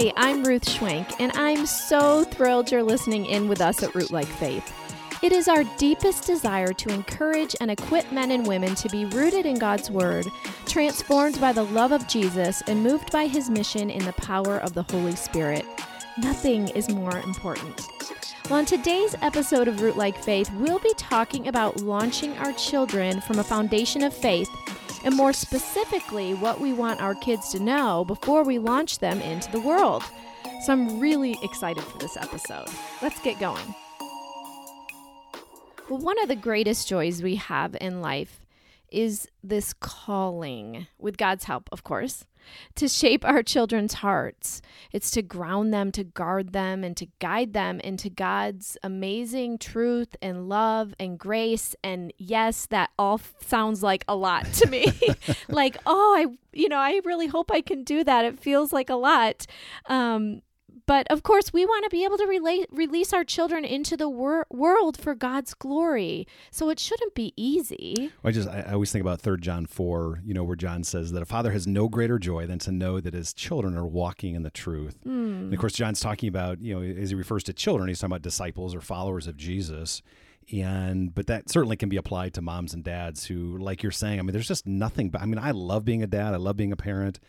Hi, I'm Ruth Schwenk, and I'm so thrilled you're listening in with us at Rootlike Faith. It is our deepest desire to encourage and equip men and women to be rooted in God's Word, transformed by the love of Jesus, and moved by His mission in the power of the Holy Spirit. Nothing is more important. Well, on today's episode of Rootlike Faith, we'll be talking about launching our children from a foundation of faith and more specifically, what we want our kids to know before we launch them into the world. So I'm really excited for this episode. Let's get going. Well, one of the greatest joys we have in life is this calling, with God's help, of course, to shape our children's hearts. It's to ground them, to guard them, and to guide them into God's amazing truth and love and grace. And yes, that all sounds like a lot to me. like, oh, I, you know, I really hope I can do that. It feels like a lot. Um, but of course, we want to be able to relate, release our children into the wor- world for God's glory. So it shouldn't be easy. I just I always think about Third John four, you know, where John says that a father has no greater joy than to know that his children are walking in the truth. Mm. And of course, John's talking about you know as he refers to children, he's talking about disciples or followers of Jesus and but that certainly can be applied to moms and dads who like you're saying i mean there's just nothing but i mean i love being a dad i love being a parent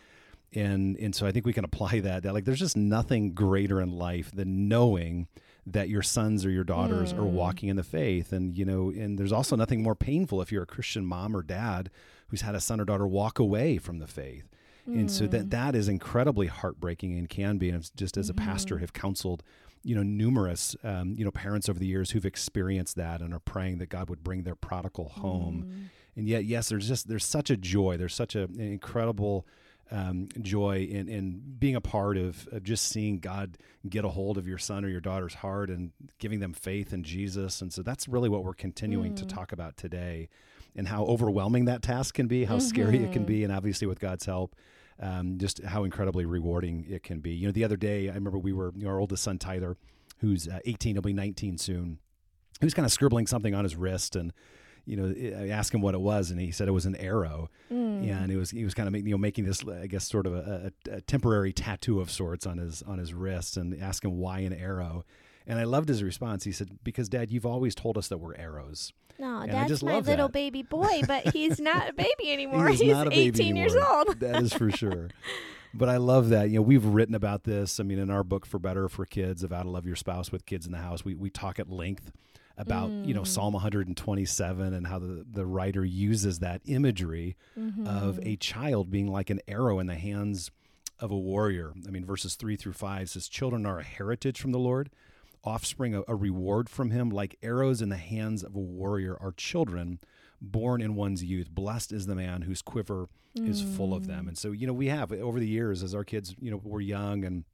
and and so I think we can apply that. That like there's just nothing greater in life than knowing that your sons or your daughters mm. are walking in the faith, and you know, and there's also nothing more painful if you're a Christian mom or dad who's had a son or daughter walk away from the faith. Mm. And so that mm. that is incredibly heartbreaking and can be. And just as a pastor, mm-hmm. have counseled you know numerous um, you know parents over the years who've experienced that and are praying that God would bring their prodigal home. Mm. And yet, yes, there's just there's such a joy. There's such a, an incredible um, joy in, in being a part of, of just seeing God get a hold of your son or your daughter's heart and giving them faith in Jesus. And so that's really what we're continuing mm. to talk about today and how overwhelming that task can be, how mm-hmm. scary it can be, mm-hmm. and obviously with God's help, um, just how incredibly rewarding it can be. You know, the other day, I remember we were, you know, our oldest son, Tyler, who's uh, 18, he'll be 19 soon. He was kind of scribbling something on his wrist and you know, I asked him what it was, and he said it was an arrow, mm. and it was he was kind of making you know making this I guess sort of a, a, a, temporary tattoo of sorts on his on his wrist, and asked him why an arrow, and I loved his response. He said, "Because Dad, you've always told us that we're arrows." No, and that's my little that. baby boy, but he's not a baby anymore. he he's not a baby 18 anymore. years old. that is for sure. But I love that. You know, we've written about this. I mean, in our book for Better for Kids of How to Love Your Spouse with Kids in the House, we, we talk at length about mm. you know mm. Psalm 127 and how the, the writer uses that imagery mm-hmm. of a child being like an arrow in the hands of a warrior. I mean, verses three through five says, "Children are a heritage from the Lord, offspring a, a reward from Him. Like arrows in the hands of a warrior are children." born in one's youth. Blessed is the man whose quiver mm. is full of them. Mm. And so, you know, we have over the years as our kids, you know, were young and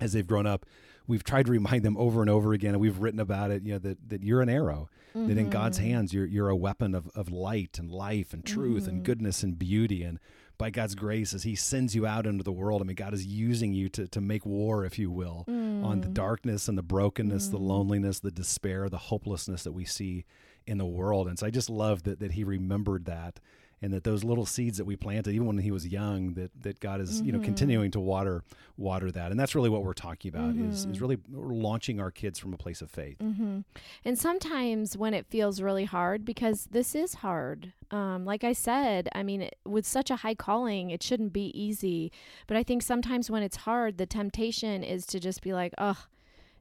as they've grown up, we've tried to remind them over and over again, and we've written about it. You know that that you're an arrow, mm-hmm. that in God's mm-hmm. hands you're you're a weapon of, of light and life and truth mm-hmm. and goodness and beauty. And by God's grace, as He sends you out into the world, I mean, God is using you to to make war, if you will, mm. on the mm. darkness and the brokenness, mm. the loneliness, the despair, the hopelessness that we see in the world. And so I just love that that He remembered that and that those little seeds that we planted even when he was young that that God is mm-hmm. you know mm-hmm. continuing to water water that and that's really what we're talking about mm-hmm. is is mm-hmm. really launching our kids from a place of faith mm-hmm. and sometimes when it feels really hard because this is hard um, like I said I mean it, with such a high calling it shouldn't be easy but I think sometimes when it's hard the temptation is to just be like oh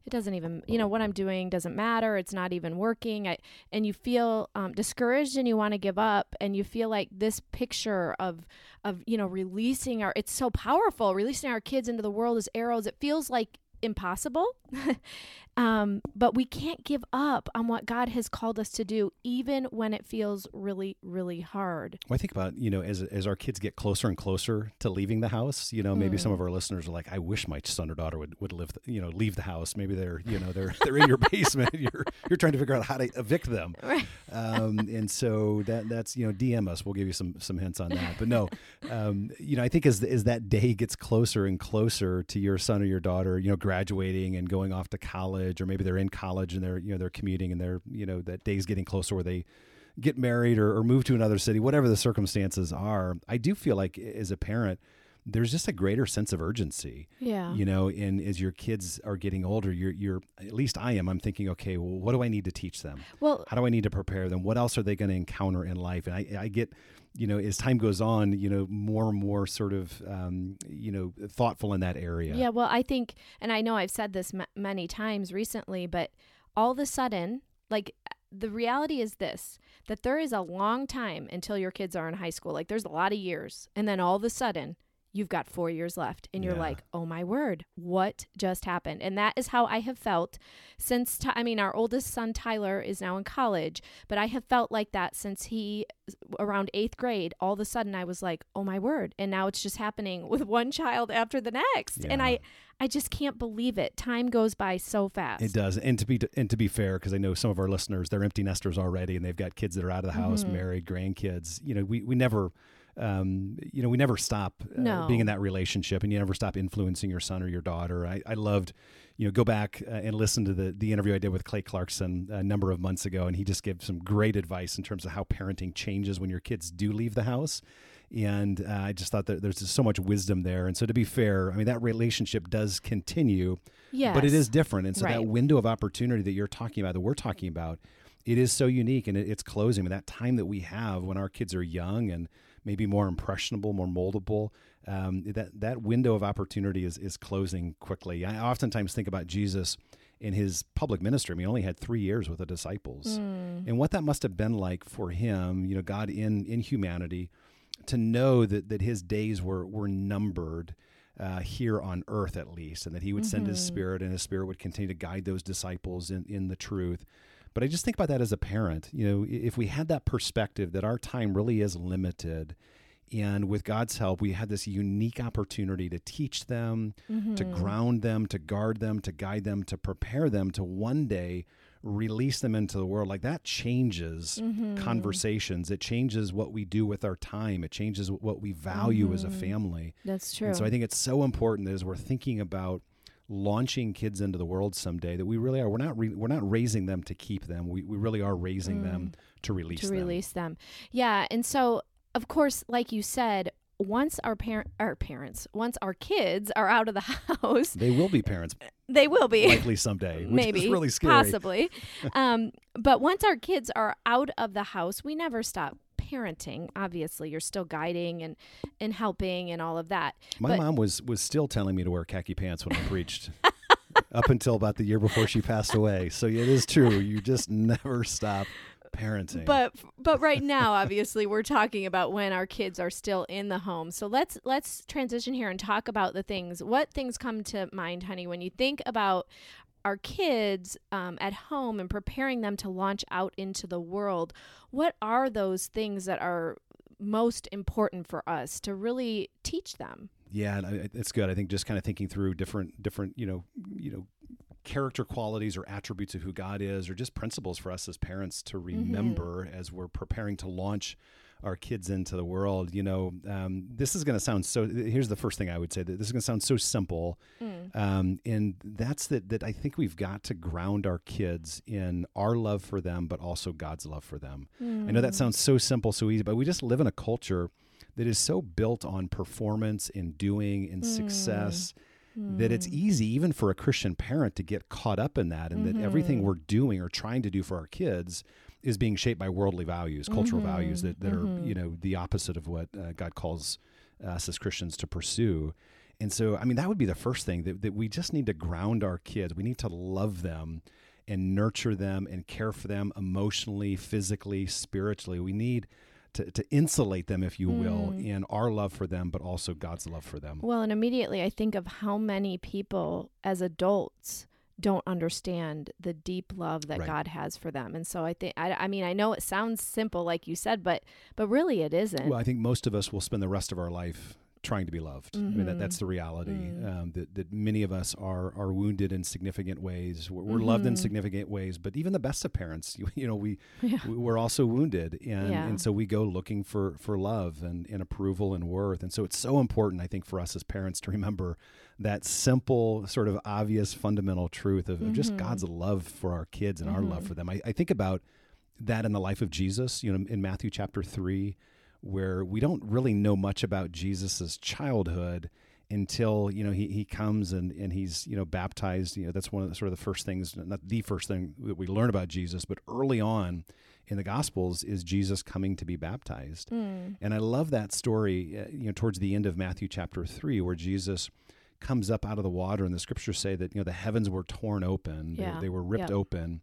it doesn't even you know what i'm doing doesn't matter it's not even working I, and you feel um, discouraged and you want to give up and you feel like this picture of of you know releasing our it's so powerful releasing our kids into the world as arrows it feels like impossible. um, but we can't give up on what God has called us to do, even when it feels really, really hard. Well, I think about, you know, as, as our kids get closer and closer to leaving the house, you know, maybe mm. some of our listeners are like, I wish my son or daughter would, would live, you know, leave the house. Maybe they're, you know, they're, they're in your basement. You're, you're trying to figure out how to evict them. Right. Um, and so that, that's, you know, DM us. We'll give you some, some hints on that. But no, um, you know, I think as, as that day gets closer and closer to your son or your daughter, you know, graduating and going off to college, or maybe they're in college and they're you know they're commuting and they're you know that day's getting closer where they get married or, or move to another city, whatever the circumstances are. I do feel like as a parent there's just a greater sense of urgency. Yeah. You know, and as your kids are getting older, you're you're at least I am. I'm thinking, okay, well, what do I need to teach them? Well, How do I need to prepare them? What else are they going to encounter in life? And I, I get, you know, as time goes on, you know, more and more sort of, um, you know, thoughtful in that area. Yeah, well, I think, and I know I've said this m- many times recently, but all of a sudden, like the reality is this that there is a long time until your kids are in high school. Like there's a lot of years. And then all of a sudden, you've got four years left. And you're Yeah. like, oh my word, what just happened? And that is how I have felt since, ti I mean, our oldest son, Tyler, is now in college, but I have felt like that since he, around eighth grade, all of a sudden I was like, oh my word. And now it's just happening with one child after the next. And I, I just can't believe it. Time goes by so fast. It does, and to be and to be fair, because I know some of our listeners, they're empty nesters already, and they've got kids that are out of the house, Mhm. married, grandkids. You know, we we never, um, you know, we never stop uh, No. being in that relationship, and you never stop influencing your son or your daughter. I, I loved, you know, go back uh, and listen to the the interview I did with Clay Clarkson a number of months ago, and he just gave some great advice in terms of how parenting changes when your kids do leave the house. And uh, I just thought that there's just so much wisdom there. And so, to be fair, I mean, that relationship does continue, yes. but it is different. And so that window of opportunity that you're talking about, that we're talking about, it is so unique and it, it's closing. With that time that we have when our kids are young and maybe more impressionable, more moldable, um, that that window of opportunity is is closing quickly. I oftentimes think about Jesus in his public ministry. I mean, he only had three years with the disciples, Mm. and what that must have been like for him. You know, God in in humanity, to know that that his days were were numbered uh, here on earth at least, and that he would send his Mhm. spirit, and his spirit would continue to guide those disciples in, in the truth. But I just think about that as a parent. You know, if we had that perspective that our time really is limited, and with God's help, we had this unique opportunity to teach them, to Mhm. ground them, to guard them, to guide them, to prepare them to one day release them into the world. Like that changes Mhm. conversations. It changes what we do with our time. It changes what we value as a Mhm. family. That's true. And so I think it's so important that as we're thinking about launching kids into the world someday that we really are we're not re, we're not raising them to keep them. We we really are raising them to release Mm. to them. release them. Yeah, and so of course, like you said, once our parent our parents, once our kids are out of the house, They will be parents they will be likely someday, which maybe is really scary. possibly. um, but once our kids are out of the house, we never stop parenting. Obviously, you're still guiding and and helping and all of that. My But- mom was was still telling me to wear khaki pants when I preached. up until about the year before she passed away. So it is true. You just never stop parenting. But but right now, obviously, we're talking about when our kids are still in the home. So let's let's transition here and talk about the things. What things come to mind, honey, when you think about our kids um, at home and preparing them to launch out into the world? What are those things that are most important for us to really teach them? Yeah, it's good. I think just kind of thinking through different different you know you know character qualities or attributes of who God is, or just principles for us as parents to remember as we're preparing to launch our kids into the world. You know, um, this is going to sound so. Here's the first thing I would say that this is going to sound so simple, mm. um, and that's that. That I think we've got to ground our kids in our love for them, but also God's love for them. I know that mm. sounds so simple, so easy, but we just live in a culture that is so built on performance and doing and mm. success that it's easy even for a Christian parent to get caught up in that and that everything mm-hmm. we're doing or trying to do for our kids is being shaped by worldly values, cultural mm-hmm. values that, that are, mm-hmm. you know, the opposite of what uh, God calls us as Christians to pursue. And so, I mean, that would be the first thing that, that we just need to ground our kids. We need to love them and nurture them and care for them emotionally, physically, spiritually. We need to, to insulate them, if you will, mm. in our love for them, but also God's love for them. Well, and immediately I think of how many people as adults don't understand the deep love that Right. God has for them. And so I think I, I mean I know it sounds simple like you said, but but really it isn't. Well, I think most of us will spend the rest of our life trying to be loved. I mean, that, that's the reality. Mm. Um, that, that many of us are are wounded in significant ways. We're, we're loved in Mhm. significant ways, but even the best of parents, you, you know, we Yeah. we- we're also wounded, and Yeah. and so we go looking for for love and, and approval and worth. And so it's so important, I think, for us as parents to remember that simple, sort of obvious, fundamental truth of, of just Mhm. God's love for our kids and our love Mhm. for them. I, I think about that in the life of Jesus. You know, in Matthew chapter three where we don't really know much about Jesus's childhood until you know he, he comes and, and he's you know baptized you know that's one of the sort of the first things not the first thing that we learn about jesus but early on in the gospels is jesus coming to be baptized mm. and i love that story uh, you know towards the end of matthew chapter 3 where jesus comes up out of the water and the scriptures say that you know the heavens were torn open yeah. they, they were ripped yep. open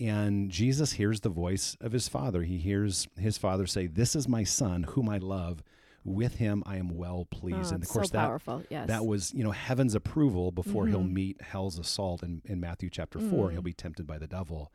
and Jesus hears the voice of his father. He hears his father say, "This is my son, whom I love. With him I am well pleased." Oh, and of course, so that. Yes. that was you know heaven's approval before mm-hmm. he'll meet hell's assault in, in Matthew chapter four. Mm. He'll be tempted by the devil.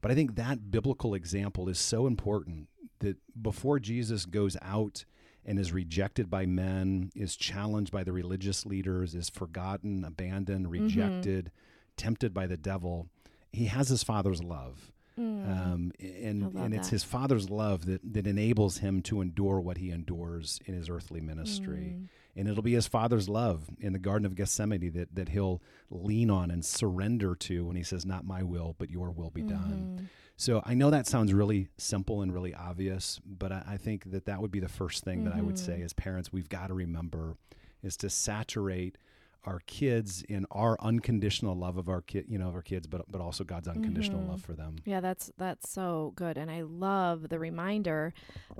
But I think that biblical example is so important that before Jesus goes out and is rejected by men, is challenged by the religious leaders, is forgotten, abandoned, mm-hmm. rejected, mm-hmm. tempted by the devil he has his father's love. Mm. Um, and and it's his father's love that, that enables him to endure what he endures in his earthly ministry. Mm. And it'll be his father's love in the Garden of Gethsemane that, that he'll lean on and surrender to when he says, Not my will, but your will be mm-hmm. done. So I know that sounds really simple and really obvious, but I, I think that that would be the first thing mm-hmm. that I would say mm-hmm. as parents, we've got to remember is to saturate our kids in our unconditional love of our kid, you know, of our kids, but but also God's unconditional mm-hmm. love for them. Yeah, that's that's so good, and I love the reminder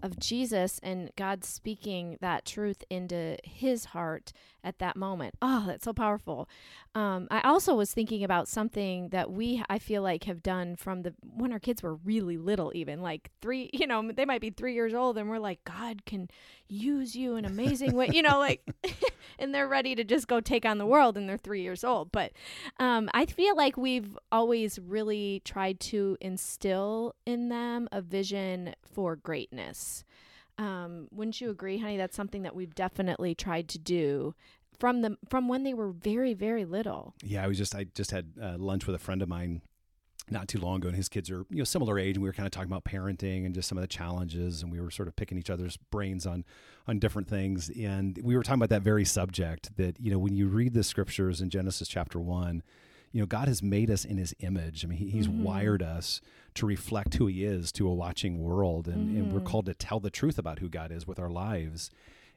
of Jesus and God speaking that truth into His heart at that moment. Oh, that's so powerful. Um, I also was thinking about something that we I feel like have done from the when our kids were really little, even like three. You know, they might be three years old, and we're like, God can use you in amazing way. You know, like, and they're ready to just go take on the world, and they're three years old. But um, I feel like we've always really tried to instill in them a vision for greatness. Um, wouldn't you agree, honey? That's something that we've definitely tried to do from the from when they were very very little. Yeah, I was just I just had uh, lunch with a friend of mine not too long ago, and his kids are you know similar age, and we were kind of talking about parenting and just some of the challenges, and we were sort of picking each other's brains on on different things, and we were talking about that very subject that you know when you read the scriptures in Genesis chapter one you know, God has made us in his image. I mean, he, he's mm-hmm. wired us to reflect who he is to a watching world. And, mm-hmm. and, we're mm-hmm. called to tell the truth about who God is with our lives.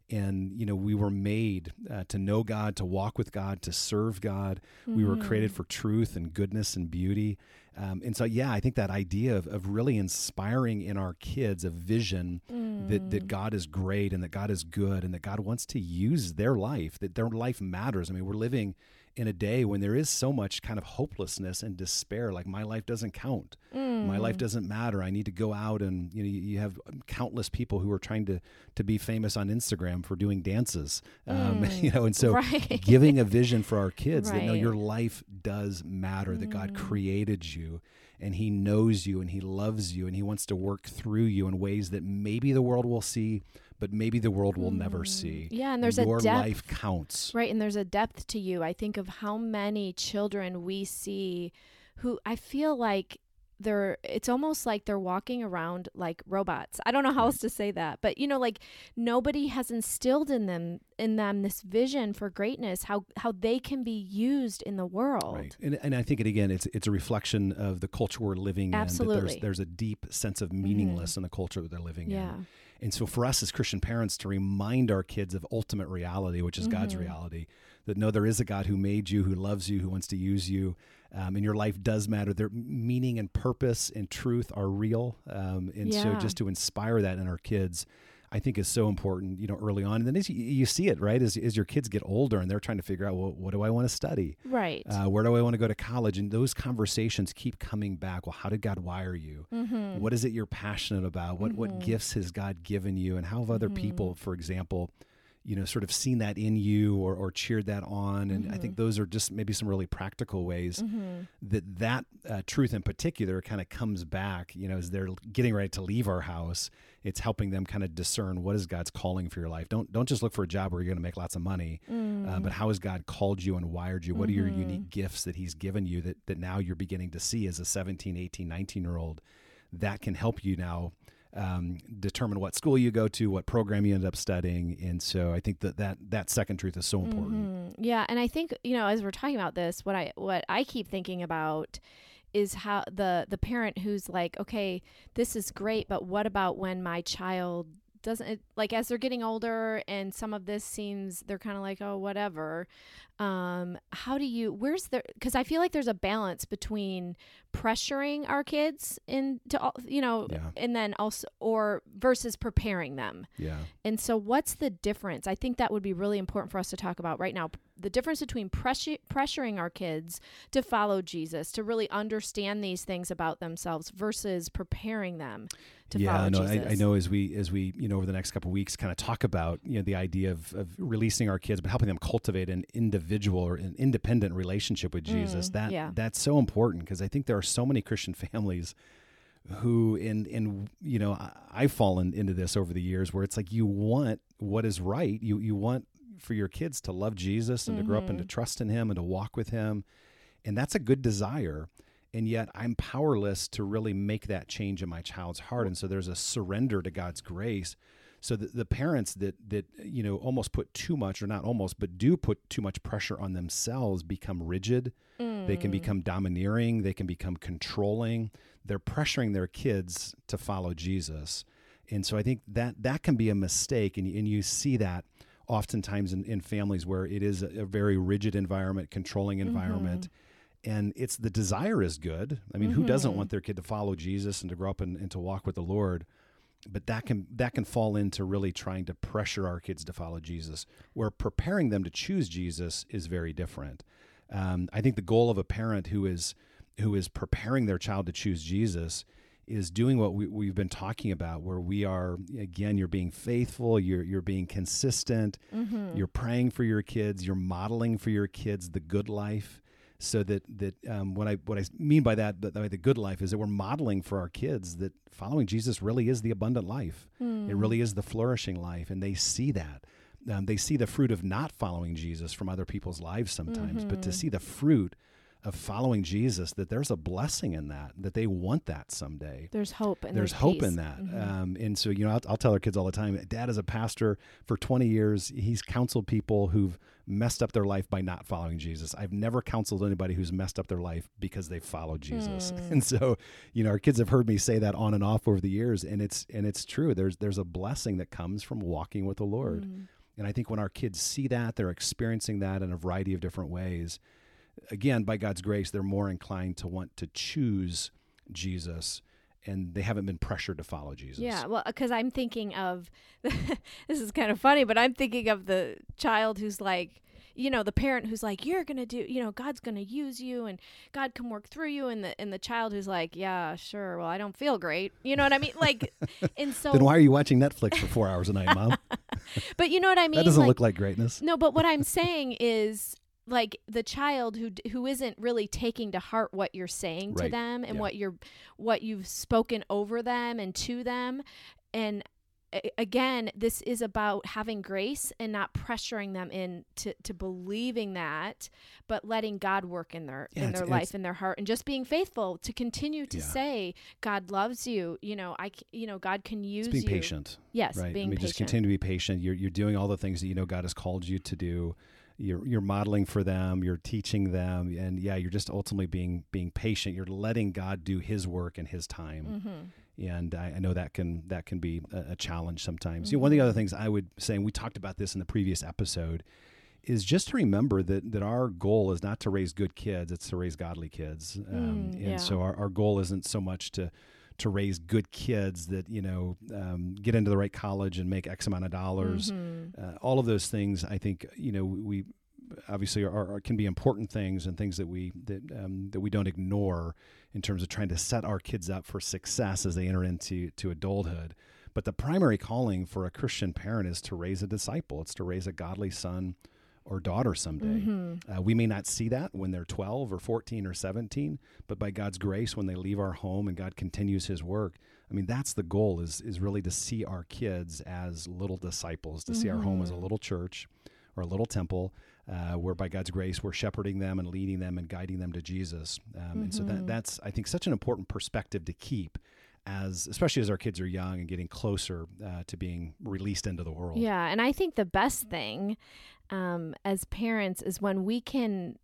And, you know, we were made uh, to know God, to walk with God, to serve God. Mm-hmm. We were created mm-hmm. for truth and goodness and beauty. Um, and so, yeah, I think that idea of, of really inspiring in our kids a vision mm. that, that mm. God is great and that God is good and that God wants to use their life, that their life matters. I mean, we're living in a day when there is so much kind of hopelessness and despair like my life doesn't count mm. my life mm. doesn't matter i need to go out and you know you have countless people who are trying to to be famous on instagram for doing dances um, mm. you know and so right. giving a vision for our kids right. that no your life does matter mm. that god mm. created you and he knows you and he loves you and he wants to work through you in ways that maybe the world will see but maybe the world will mm. never see. Yeah, and there's Your a depth. life counts. Right, and there's a depth to you. I think of how many children we see who I feel like they're it's almost like they're walking around like robots. I don't know how else to say that, but you know like nobody has instilled in them in them this vision for greatness, how how they can be used in the world. Right. And and I think it again it's it's a reflection of the culture we're living Absolutely. in. Absolutely. There's there's a deep sense of meaningless mm-hmm. in the culture that they're living yeah. in. And so for us as Christian parents to remind our kids of ultimate reality, which is mm-hmm. God's reality, that no, there is a God who made you, who loves you, who wants to use you, um, and your life does matter. Their meaning and purpose and truth are real. Um, and yeah. so just to inspire that in our kids I think is so important, you know, early on. And then as you, you, see it, right, as, as your kids get older and they're trying to figure out, well, what do I want to study? Right. Uh, where do I want to go to college? And those conversations keep coming back. Well, how did God wire you? Mm-hmm. What is it you're passionate about? What, mm-hmm. what gifts has God given you? And how have other mm-hmm. people, for example, you know, sort of seen that in you or, or cheered that on. And mm-hmm. I think mm-hmm. those are just maybe some really practical ways mm-hmm. that that uh, truth in particular kind of comes back, you know, as they're getting ready to leave our house. It's helping them kind of discern what is God's calling for your life. Don't don't just look for a job where you're going to make lots of money, mm. uh, but how has God called you and wired you? What mm-hmm. are your unique mm-hmm. gifts that He's given you that that now you're beginning to see as a 17, 18, 19 year old? That can help you now um, determine what school you go to, what program you end up studying, and so I think that that that second truth is so important. Mm-hmm. Yeah, and I think you know as we're talking about this, what I what I keep thinking about is how the the parent who's like, okay, this is great, but what about when my child doesn't it, like as they're getting older and some of this seems they're kind of like oh whatever. Um how do you where's the because i feel like there's a balance between pressuring our kids into all you know Yeah. and then also or versus preparing them. Yeah. and so what's the difference? I think that would be really important for us to talk about right now. The difference between pressure, pressuring our kids to follow jesus to really understand these things about themselves versus preparing them to yeah, follow no, jesus I, I know as we as we you know over the next couple of weeks kind of talk about you know the idea of, of releasing our kids but helping them cultivate an individual or an independent relationship with Jesus. Mm, that yeah. that's so important because I think there are so many Christian families who in in you know I, I've fallen into this over the years where it's like you want what is right. You you want for your kids to love Jesus and to grow up and to Mhm. trust in him and to walk with him. And that's a good desire and yet I'm powerless to really make that change in my child's heart. And so there's a surrender to God's grace. So the, the parents that that you know almost put too much, or not almost, but do put too much pressure on themselves, become rigid. They can Mm. become domineering. They can become controlling. They're pressuring their kids to follow Jesus, and so I think that that can be a mistake. And and you see that oftentimes in, in families where it is a, a very rigid environment, controlling environment and it's the desire is good. I mean, who doesn't Mhm. want their kid to follow Jesus and to grow up and, and to walk with the Lord? But that can that can fall into really trying to pressure our kids to follow Jesus, where preparing them to choose Jesus is very different. Um, I think the goal of a parent who is who is preparing their child to choose Jesus is doing what we, we've been talking about, where we are again, you're being faithful, you're you're being consistent, Mhm. you're praying for your kids, you're modeling for your kids the good life so that that um, what I what I mean by that, by the good life is that we're modeling for our kids that following Jesus really is the abundant life. It Mm. really is the flourishing life, and they see that. Um, they see the fruit of not following Jesus from other people's lives sometimes, but to Mhm. see the fruit of following Jesus, that there's a blessing in that, that they want that someday there's hope and there's, there's, hope peace. in that. Mhm. Um, and so, you know, I'll, I'll tell our kids all the time, dad is a pastor for 20 years. He's counseled people who've messed up their life by not following Jesus. I've never counseled anybody who's messed up their life because they followed Jesus. Hmm. And so, you know, our kids have heard me say that on and off over the years. And it's, and it's true. There's, there's a blessing that comes from walking with the Lord. Mm. And I think when our kids see that, they're experiencing that in a variety of different ways. Again, by God's grace, they're more inclined to want to choose Jesus and they haven't been pressured to follow Jesus. Yeah, well, uh, because I'm thinking of this is kind of funny, but I'm thinking of the child who's like, you know, the parent who's like, "You're gonna do, you know, God's gonna use you, and God can work through you," and the and the child who's like, "Yeah, sure. Well, I don't feel great." You know what I mean? Like, and so, Then why are you watching Netflix for four hours a night, Mom? but you know what I mean? that doesn't like, look like greatness. No, but what I'm saying is like the child who who isn't really taking to heart what you're saying to them and Yeah. what you're what you've spoken over them and to them and again this is about having grace and not pressuring them in to, to believing that but letting god work in their Yeah, in their life in their heart and just being faithful to continue to Yeah. say god loves you you know i you know god can use It's being you patient, yes right? being I mean, patient just continue to be patient. You're you're doing all the things that you know God has called you to do. You're you're modeling for them. You're teaching them, and yeah, you're just ultimately being being patient. You're letting God do His work in His time. hmm and I, I know that can that can be a, a challenge sometimes. You know, one of the other Mhm. things I would say, and we talked about this in the previous episode, is just to remember that that our goal is not to raise good kids; it's to raise godly kids. Um, Mm, and yeah. so our, our goal isn't so much to to raise good kids that you know um, get into the right college and make X amount of dollars. Mhm. Uh, all of those things, I think, you know, we obviously are, are can be important things and things that we that um, that we don't ignore in terms of trying to set our kids up for success as they enter into to adulthood. But the primary calling for a Christian parent is to raise a disciple. It's to raise a godly son or daughter someday. Mhm. Uh, we may not see that when they're 12 or 14 or 17, but by God's grace, when they leave our home and God continues His work, I mean that's the goal is is really to see our kids as little disciples, to see our home as a Mhm. little church or a little temple, uh, where by God's grace we're shepherding them and leading them and guiding them to Jesus. Um, And so that Mhm. that's I think such an important perspective to keep. As especially as our kids are young and getting closer uh, to being released into the world. Yeah, and I think the best thing um, as parents is when we can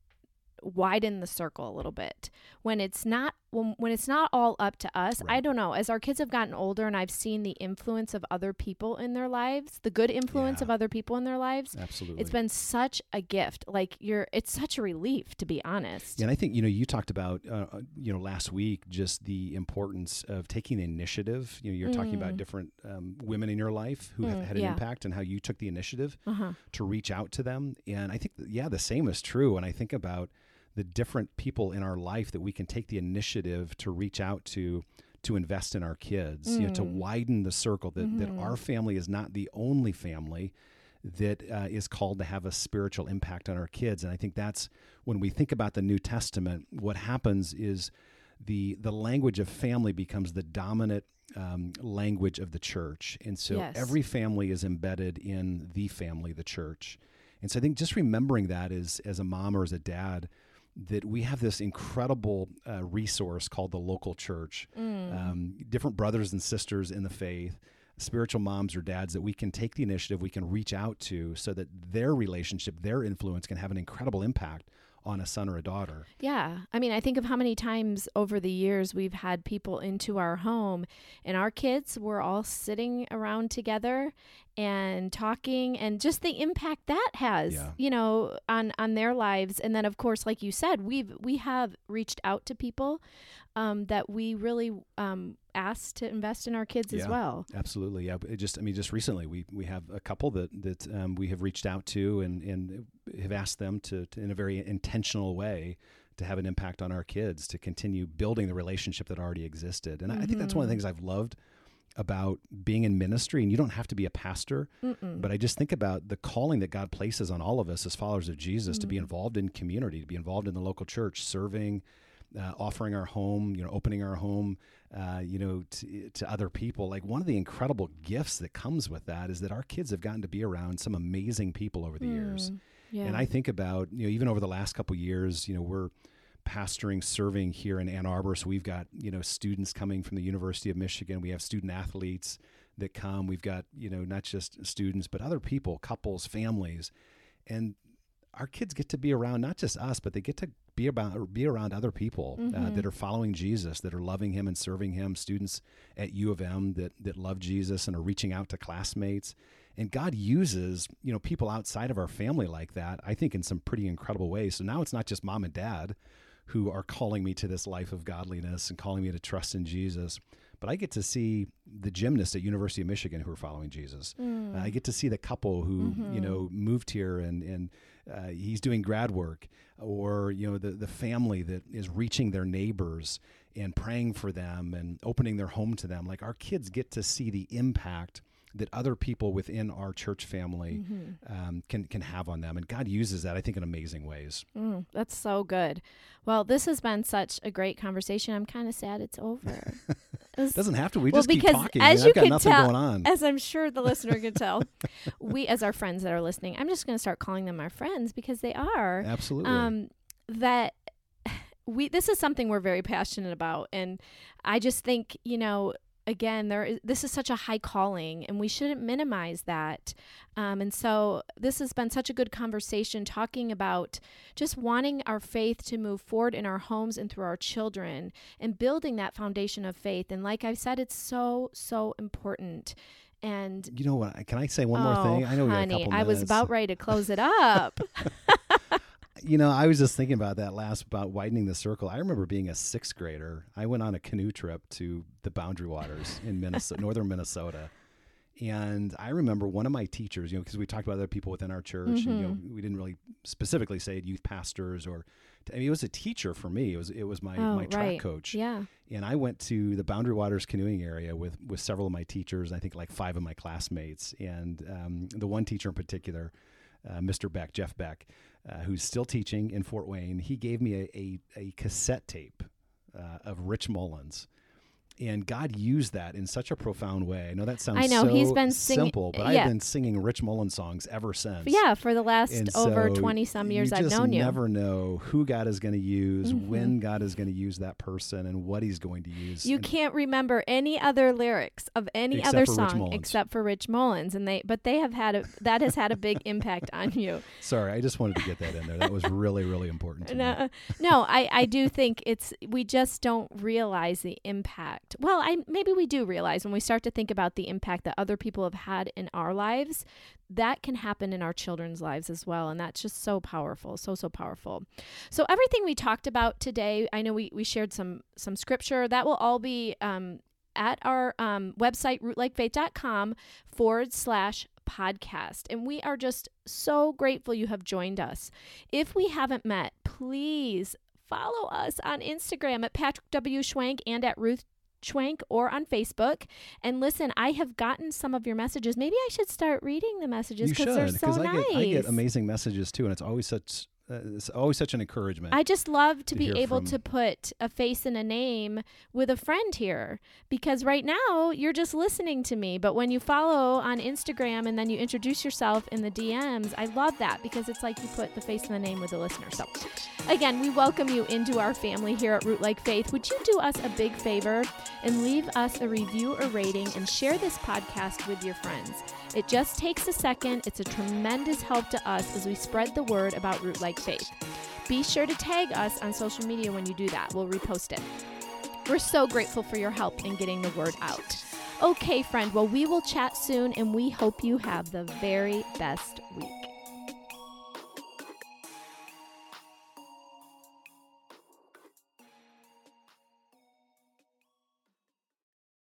widen the circle a little bit when it's not when, when it's not all up to us Right. i don't know as our kids have gotten older and i've seen the influence of other people in their lives the good influence Yeah. of other people in their lives Absolutely. it's been such a gift like you're it's such a relief to be honest Yeah, and I think you know you talked about uh, uh, you know last week just the importance of taking the initiative. You know, you're talking about Mm. different um, women in your life who have Mm, had an yeah. impact and how you took the initiative uh-huh to reach out to them. And I think yeah, the same is true. And I think about the different people in our life that we can take the initiative to reach out to to invest in our kids. You know, to Mm. widen the circle that that Mhm. our family is not the only family that uh, is called to have a spiritual impact on our kids. And I think that's when we think about the New Testament, what happens is the the language of family becomes the dominant um, language of the church, and so Yes. every family is embedded in the family, the church. And so I think just remembering that as as a mom or as a dad, that we have this incredible uh, resource called the local church, Mm. um, different brothers and sisters in the faith, spiritual moms or dads that we can take the initiative, we can reach out to, so that their relationship, their influence, can have an incredible impact on a son or a daughter. Yeah. I mean, I think of how many times over the years we've had people into our home and our kids were all sitting around together and talking and just the impact that has, Yeah. you know, on on their lives. And then of course, like you said, we've we have reached out to people um, that we really um, asked to invest in our kids as well. Absolutely, yeah. It just, I mean, just recently we we have a couple that that um, we have reached out to and and have asked them to, to in a very intentional way to have an impact on our kids to continue building the relationship that already existed. And I I think that's one of the Mhm. things I've loved about being in ministry. And you don't have to be a pastor, Mm-mm. but I just think about the calling that God places on all of us as followers of Jesus to be Mhm. involved in community, to be involved in the local church, serving, uh, offering our home, you know, opening our home, uh, you know, to, to other people. Like one of the incredible gifts that comes with that is that our kids have gotten to be around some amazing people over the years. Mm, yeah. And I think about, you know, even over the last couple years, you know, we're pastoring, serving here in Ann Arbor. So we've got, you know, students coming from the University of Michigan. We have student athletes that come. We've got, you know, not just students, but other people, couples, families. And our kids get to be around not just us, but they get to be about be around other people uh, Mhm. that are following Jesus, that are loving Him and serving Him. Students at U of M that that love Jesus and are reaching out to classmates. And God uses you know people outside of our family like that. I think in some pretty incredible ways. So now it's not just mom and dad who are calling me to this life of godliness and calling me to trust in Jesus, but I get to see the gymnasts at University of Michigan who are following Jesus. Mm. I get to see the couple who you Mhm. know moved here and and uh, he's doing grad work, or you know the the family that is reaching their neighbors and praying for them and opening their home to them. Like our kids get to see the impact that other people within our church family Mhm. um, can can have on them, and God uses that I think in amazing ways. Mm, that's so good. Well, this has been such a great conversation. I'm kind of sad it's over. It Doesn't have to. We Well, just keep because talking. as man. you I've got can nothing tell- going on. as I'm sure the listener can tell, we, as our friends that are listening, I'm just going to start calling them our friends because they are. Absolutely. Um, that we this is something we're very passionate about, and I just think you know. Again, there is, this is such a high calling, and we shouldn't minimize that. Um, and so, this has been such a good conversation talking about just wanting our faith to move forward in our homes and through our children, and building that foundation of faith. And like I've said, it's so so important. And you know what? Can I say one oh, more thing? I know we got a honey, I was about ready to close it up. You know, I was just thinking about that last about widening the circle. I remember being a sixth grader. I went on a canoe trip to the Boundary Waters in Minnesota, northern Minnesota, and I remember one of my teachers. You know, because we talked about other people within our church, and you know, Mm-hmm. we didn't really specifically say youth pastors or. I mean, it was a teacher for me. It was it was my Oh, my track right. coach. yeah. And I went to the Boundary Waters canoeing area with with several of my teachers. I think like five of my classmates, and um, the one teacher in particular, uh, Mr. Beck, Jeff Beck, uh, who's still teaching in Fort Wayne. He gave me a a, a cassette tape uh, of Rich Mullins. And God used that in such a profound way. I know that sounds I know, so he's been singing- simple, but yeah. I've been singing Rich Mullins songs ever since. Yeah, for the last And over so 20 some years you I've known you. never know who God is going to use, Mhm. when God is going to use that person, and what He's going to use. You And- can't remember any other lyrics of any other song except for Rich Mullins, and they but they have had a that has had a big impact on you. Sorry, I just wanted to get that in there. That was really, really important to me. No, no, I I do think it's we just don't realize the impact. Well, I maybe we do realize when we start to think about the impact that other people have had in our lives. That can happen in our children's lives as well, and that's just so powerful, so so powerful. So everything we talked about today, I know we we shared some some scripture that will all be um, at our um, website rootlikefaith.com forward slash podcast. And we are just so grateful you have joined us. If we haven't met, please follow us on Instagram at Patrick W. Schwenk and at Ruth Schwenk or on Facebook. And listen, I have gotten some of your messages. Maybe I should start reading the messages because they're so I nice. get I get amazing messages too, and it's always such uh, it's always such an encouragement. I just love to to be able from- to put a face and a name with a friend here because right now you're just listening to me. But when you follow on Instagram and then you introduce yourself in the DMs, I love that because it's like you put the face and the name with the listener. So, again, we welcome you into our family here at Rootlike Faith. Would you do us a big favor and leave us a review or rating and share this podcast with your friends? It just takes a second. It's a tremendous help to us as we spread the word about Rootlike Faith. Be sure to tag us on social media when you do that. We'll repost it. We're so grateful for your help in getting the word out. Okay, friend, well, we will chat soon and we hope you have the very best week.